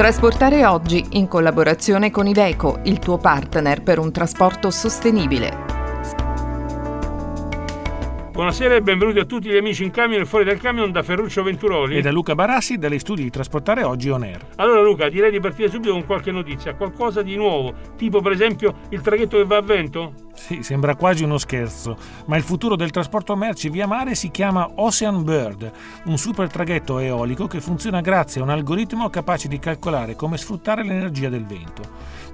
Trasportare oggi in collaborazione con Iveco, il tuo partner per un trasporto sostenibile. Buonasera e benvenuti a tutti gli amici in camion e fuori dal camion da Ferruccio Venturoli e da Luca Barassi dagli studi di Trasportare Oggi On Air. Allora Luca, direi di partire subito con qualche notizia, qualcosa di nuovo, tipo per esempio il traghetto che va a vento? Sì, sembra quasi uno scherzo, ma il futuro del trasporto merci via mare si chiama Ocean Bird, un super traghetto eolico che funziona grazie a un algoritmo capace di calcolare come sfruttare l'energia del vento.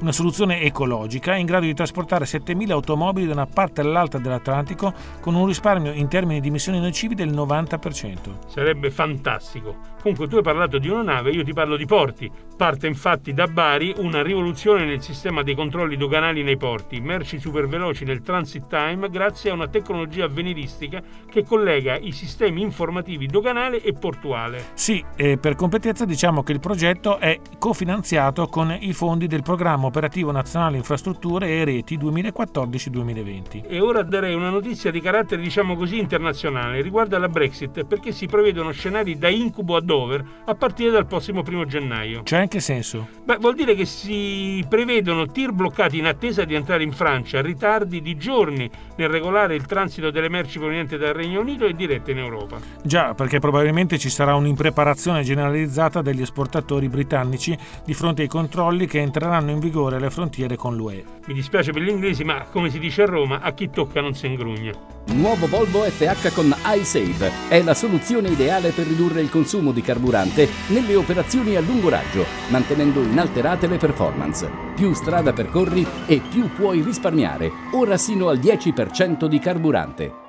Una soluzione ecologica in grado di trasportare 7.000 automobili da una parte all'altra dell'Atlantico con un risparmio in termini di emissioni nocivi del 90%. Sarebbe fantastico. Comunque tu hai parlato di una nave, io ti parlo di porti. Parte infatti da Bari una rivoluzione nel sistema dei controlli doganali nei porti, merci super veloci nel transit time grazie a una tecnologia avveniristica che collega i sistemi informativi doganale e portuale. Sì, e per completezza diciamo che il progetto è cofinanziato con i fondi del programma operativo nazionale infrastrutture e reti 2014-2020. E ora darei una notizia di carattere diciamo così internazionale riguardo alla Brexit perché si prevedono scenari da incubo a Dover a partire dal prossimo primo gennaio. Cioè in che senso? Beh, vuol dire che si prevedono tir bloccati in attesa di entrare in Francia, ritardi di giorni nel regolare il transito delle merci provenienti dal Regno Unito e dirette in Europa. Già, perché probabilmente ci sarà un'impreparazione generalizzata degli esportatori britannici di fronte ai controlli che entreranno in vigore alle frontiere con l'UE. Mi dispiace per gli inglesi, ma come si dice a Roma, a chi tocca non si ingrugna. Nuovo Volvo FH con iSave è la soluzione ideale per ridurre il consumo di carburante nelle operazioni a lungo raggio, mantenendo inalterate le performance. Più strada percorri e più puoi risparmiare, ora sino al 10% di carburante.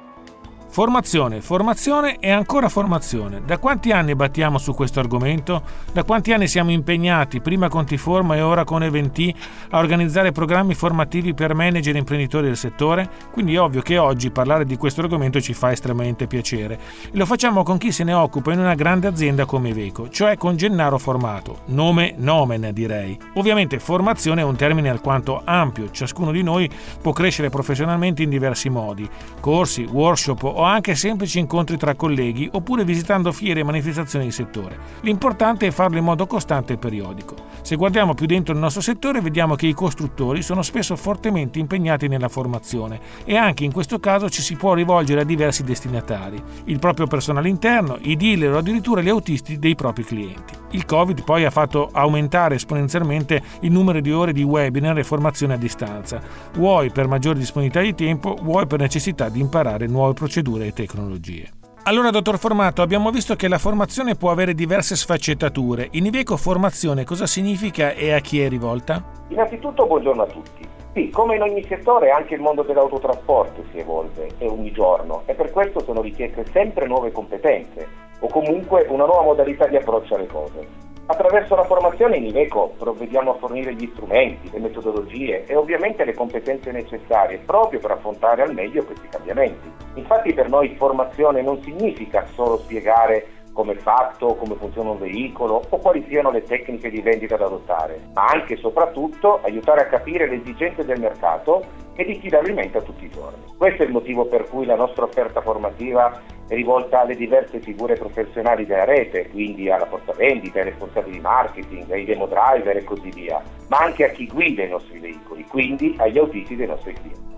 Formazione, formazione e ancora formazione. Da quanti anni battiamo su questo argomento? Da quanti anni siamo impegnati, prima con Tiforma e ora con Eventi, a organizzare programmi formativi per manager e imprenditori del settore? Quindi è ovvio che oggi parlare di questo argomento ci fa estremamente piacere. E lo facciamo con chi se ne occupa in una grande azienda come Iveco, cioè con Gennaro Formato. Nome nomen direi. Ovviamente formazione è un termine alquanto ampio, ciascuno di noi può crescere professionalmente in diversi modi. Corsi, workshop o anche semplici incontri tra colleghi oppure visitando fiere e manifestazioni di settore. L'importante è farlo in modo costante e periodico. Se guardiamo più dentro il nostro settore vediamo che i costruttori sono spesso fortemente impegnati nella formazione e anche in questo caso ci si può rivolgere a diversi destinatari, il proprio personale interno, i dealer o addirittura gli autisti dei propri clienti. Il Covid poi ha fatto aumentare esponenzialmente il numero di ore di webinar e formazione a distanza, vuoi per maggiore disponibilità di tempo, vuoi per necessità di imparare nuove procedure e tecnologie. Allora, dottor Formato, abbiamo visto che la formazione può avere diverse sfaccettature. In Iveco formazione cosa significa e a chi è rivolta? Innanzitutto buongiorno a tutti. Sì, come in ogni settore anche il mondo dell'autotrasporto si evolve e ogni giorno e per questo sono richieste sempre nuove competenze o comunque una nuova modalità di approccio alle cose. Attraverso la formazione in Iveco provvediamo a fornire gli strumenti, le metodologie e ovviamente le competenze necessarie proprio per affrontare al meglio questi cambiamenti. Infatti per noi formazione non significa solo spiegare come è fatto, come funziona un veicolo o quali siano le tecniche di vendita da adottare, ma anche e soprattutto aiutare a capire le esigenze del mercato e di chi la alimenta tutti i giorni. Questo è il motivo per cui la nostra offerta formativa è rivolta alle diverse figure professionali della rete, quindi alla portavendita, ai responsabili di marketing, ai demo driver e così via, ma anche a chi guida i nostri veicoli, quindi agli autisti dei nostri clienti.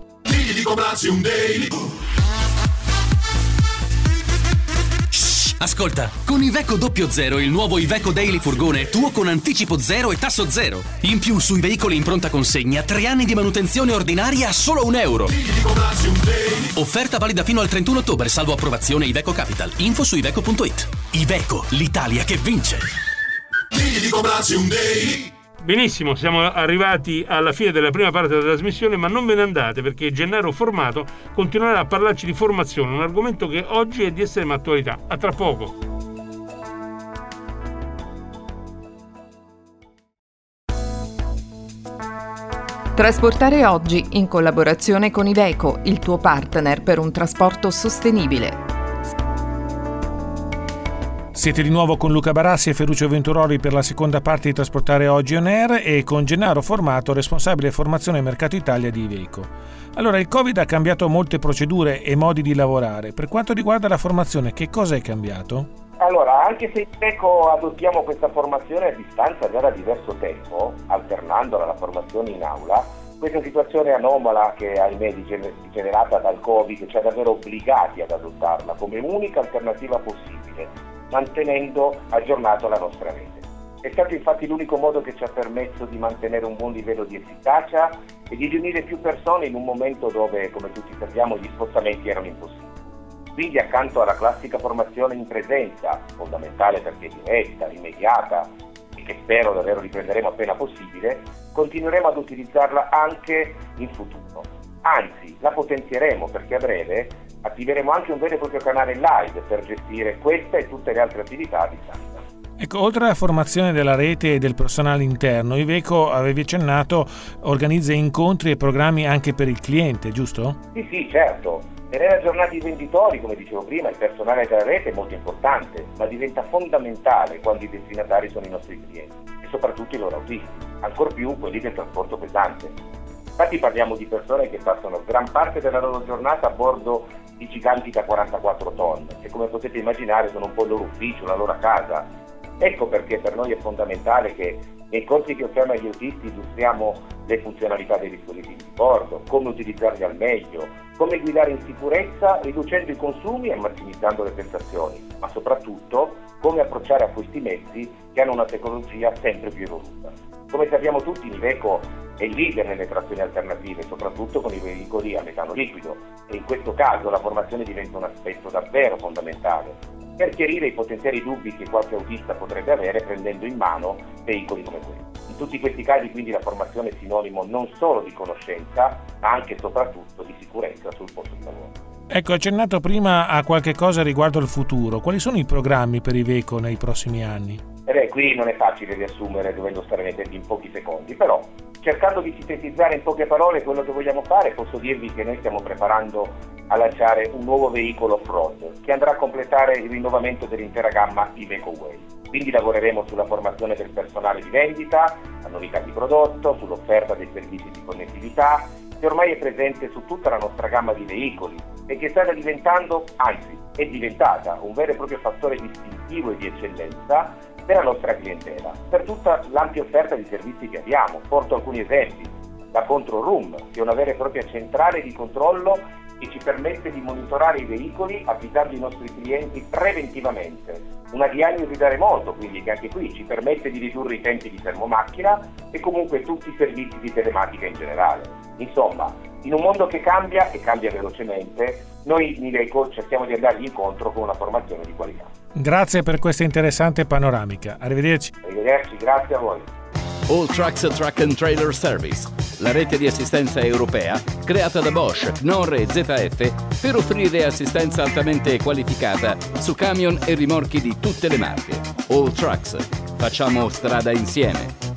Ascolta, con Iveco 00 il nuovo Iveco Daily Furgone tuo con anticipo zero e tasso zero. In più sui veicoli in pronta consegna 3 anni di manutenzione ordinaria a solo un euro. Offerta valida fino al 31 ottobre, salvo approvazione Iveco Capital. Info su iveco.it. Iveco, l'Italia che vince. Digli di comprarsi un daily. Benissimo, siamo arrivati alla fine della prima parte della trasmissione, ma non ve ne andate perché Gennaro Formato continuerà a parlarci di formazione, un argomento che oggi è di estrema attualità. A tra poco. Trasportare oggi in collaborazione con Iveco, il tuo partner per un trasporto sostenibile. Siete di nuovo con Luca Barassi e Ferruccio Venturoli per la seconda parte di Trasportare Oggi On Air e con Gennaro Formato, responsabile formazione Mercato Italia di Iveco. Allora, il Covid ha cambiato molte procedure e modi di lavorare. Per quanto riguarda la formazione, che cosa è cambiato? Allora, anche se in Iveco adottiamo questa formazione a distanza già da diverso tempo, alternandola alla formazione in aula, questa situazione anomala che ahimè generata dal Covid ci ha davvero obbligati ad adottarla come unica alternativa possibile, mantenendo aggiornato la nostra rete. È stato infatti l'unico modo che ci ha permesso di mantenere un buon livello di efficacia e di riunire più persone in un momento dove, come tutti sappiamo, gli spostamenti erano impossibili. Quindi accanto alla classica formazione in presenza, fondamentale perché diretta, immediata e che spero davvero riprenderemo appena possibile, continueremo ad utilizzarla anche in futuro. Anzi, la potenzieremo perché a breve attiveremo anche un vero e proprio canale live per gestire questa e tutte le altre attività a distanza. Ecco, oltre alla formazione della rete e del personale interno, Iveco, avevi accennato, organizza incontri e programmi anche per il cliente, giusto? Sì, sì, certo. Tenere aggiornati i venditori, come dicevo prima, il personale della rete è molto importante, ma diventa fondamentale quando i destinatari sono i nostri clienti e soprattutto i loro autisti, ancor più quelli del trasporto pesante. Infatti parliamo di persone che passano gran parte della loro giornata a bordo di giganti da 44 tonne, che come potete immaginare sono un po' il loro ufficio, la loro casa, Ecco perché per noi è fondamentale che nei corsi che offriamo agli autisti illustriamo le funzionalità dei dispositivi di bordo, come utilizzarli al meglio, come guidare in sicurezza riducendo i consumi e massimizzando le prestazioni, ma soprattutto come approcciare a questi mezzi che hanno una tecnologia sempre più evoluta. Come sappiamo tutti, Niveco è il leader nelle trazioni alternative, soprattutto con i veicoli a metano liquido e in questo caso la formazione diventa un aspetto davvero fondamentale per chiarire i potenziali dubbi che qualche autista potrebbe avere prendendo in mano veicoli come questo. In tutti questi casi quindi la formazione è sinonimo non solo di conoscenza, ma anche e soprattutto di sicurezza sul posto di lavoro. Ecco, accennato prima a qualche cosa riguardo il futuro. Quali sono i programmi per Iveco nei prossimi anni? Eh beh, qui non è facile riassumere dovendo stare nei tempi in pochi secondi, però cercando di sintetizzare in poche parole quello che vogliamo fare, posso dirvi che noi stiamo preparando a lanciare un nuovo veicolo off-road che andrà a completare il rinnovamento dell'intera gamma Iveco Way. Quindi lavoreremo sulla formazione del personale di vendita, la novità di prodotto, sull'offerta dei servizi di connettività, che ormai è presente su tutta la nostra gamma di veicoli e che sta diventando, anzi è diventata, un vero e proprio fattore distintivo e di eccellenza per la nostra clientela, per tutta l'ampia offerta di servizi che abbiamo. Porto alcuni esempi. La Control Room, che è una vera e propria centrale di controllo che ci permette di monitorare i veicoli avvisando i nostri clienti preventivamente. Una diagnosi da remoto, quindi che anche qui ci permette di ridurre i tempi di fermomacchina e comunque tutti i servizi di telematica in generale. Insomma, in un mondo che cambia e cambia velocemente, noi in Iveco cerchiamo di andargli incontro con una formazione di qualità. Grazie per questa interessante panoramica. Arrivederci. Arrivederci, grazie a voi. All Trucks Truck and Trailer Service, la rete di assistenza europea creata da Bosch, Knorr e ZF per offrire assistenza altamente qualificata su camion e rimorchi di tutte le marche. All Trucks. Facciamo strada insieme.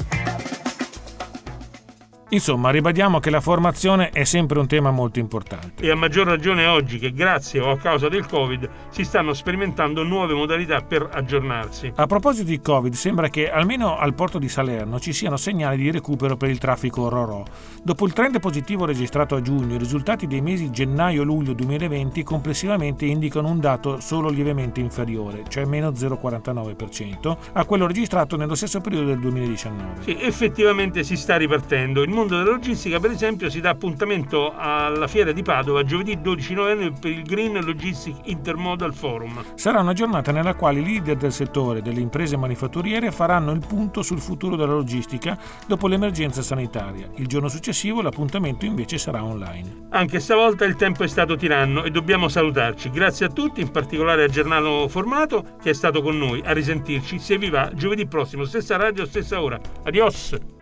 Insomma, ribadiamo che la formazione è sempre un tema molto importante. E a maggior ragione oggi che grazie o a causa del Covid si stanno sperimentando nuove modalità per aggiornarsi. A proposito di Covid, sembra che almeno al porto di Salerno ci siano segnali di recupero per il traffico RORO. Dopo il trend positivo registrato a giugno, i risultati dei mesi gennaio-luglio 2020 complessivamente indicano un dato solo lievemente inferiore, cioè meno 0,49%, a quello registrato nello stesso periodo del 2019. Sì, effettivamente si sta ripartendo. Il mondo della logistica, per esempio, si dà appuntamento alla fiera di Padova giovedì 12 novembre per il Green Logistic Intermodal Forum. Sarà una giornata nella quale i leader del settore delle imprese manifatturiere faranno il punto sul futuro della logistica dopo l'emergenza sanitaria. Il giorno successivo l'appuntamento invece sarà online. Anche stavolta il tempo è stato tiranno e dobbiamo salutarci. Grazie a tutti, in particolare a Giornalo Formato che è stato con noi. A risentirci, se vi va, giovedì prossimo, stessa radio, stessa ora. Adios!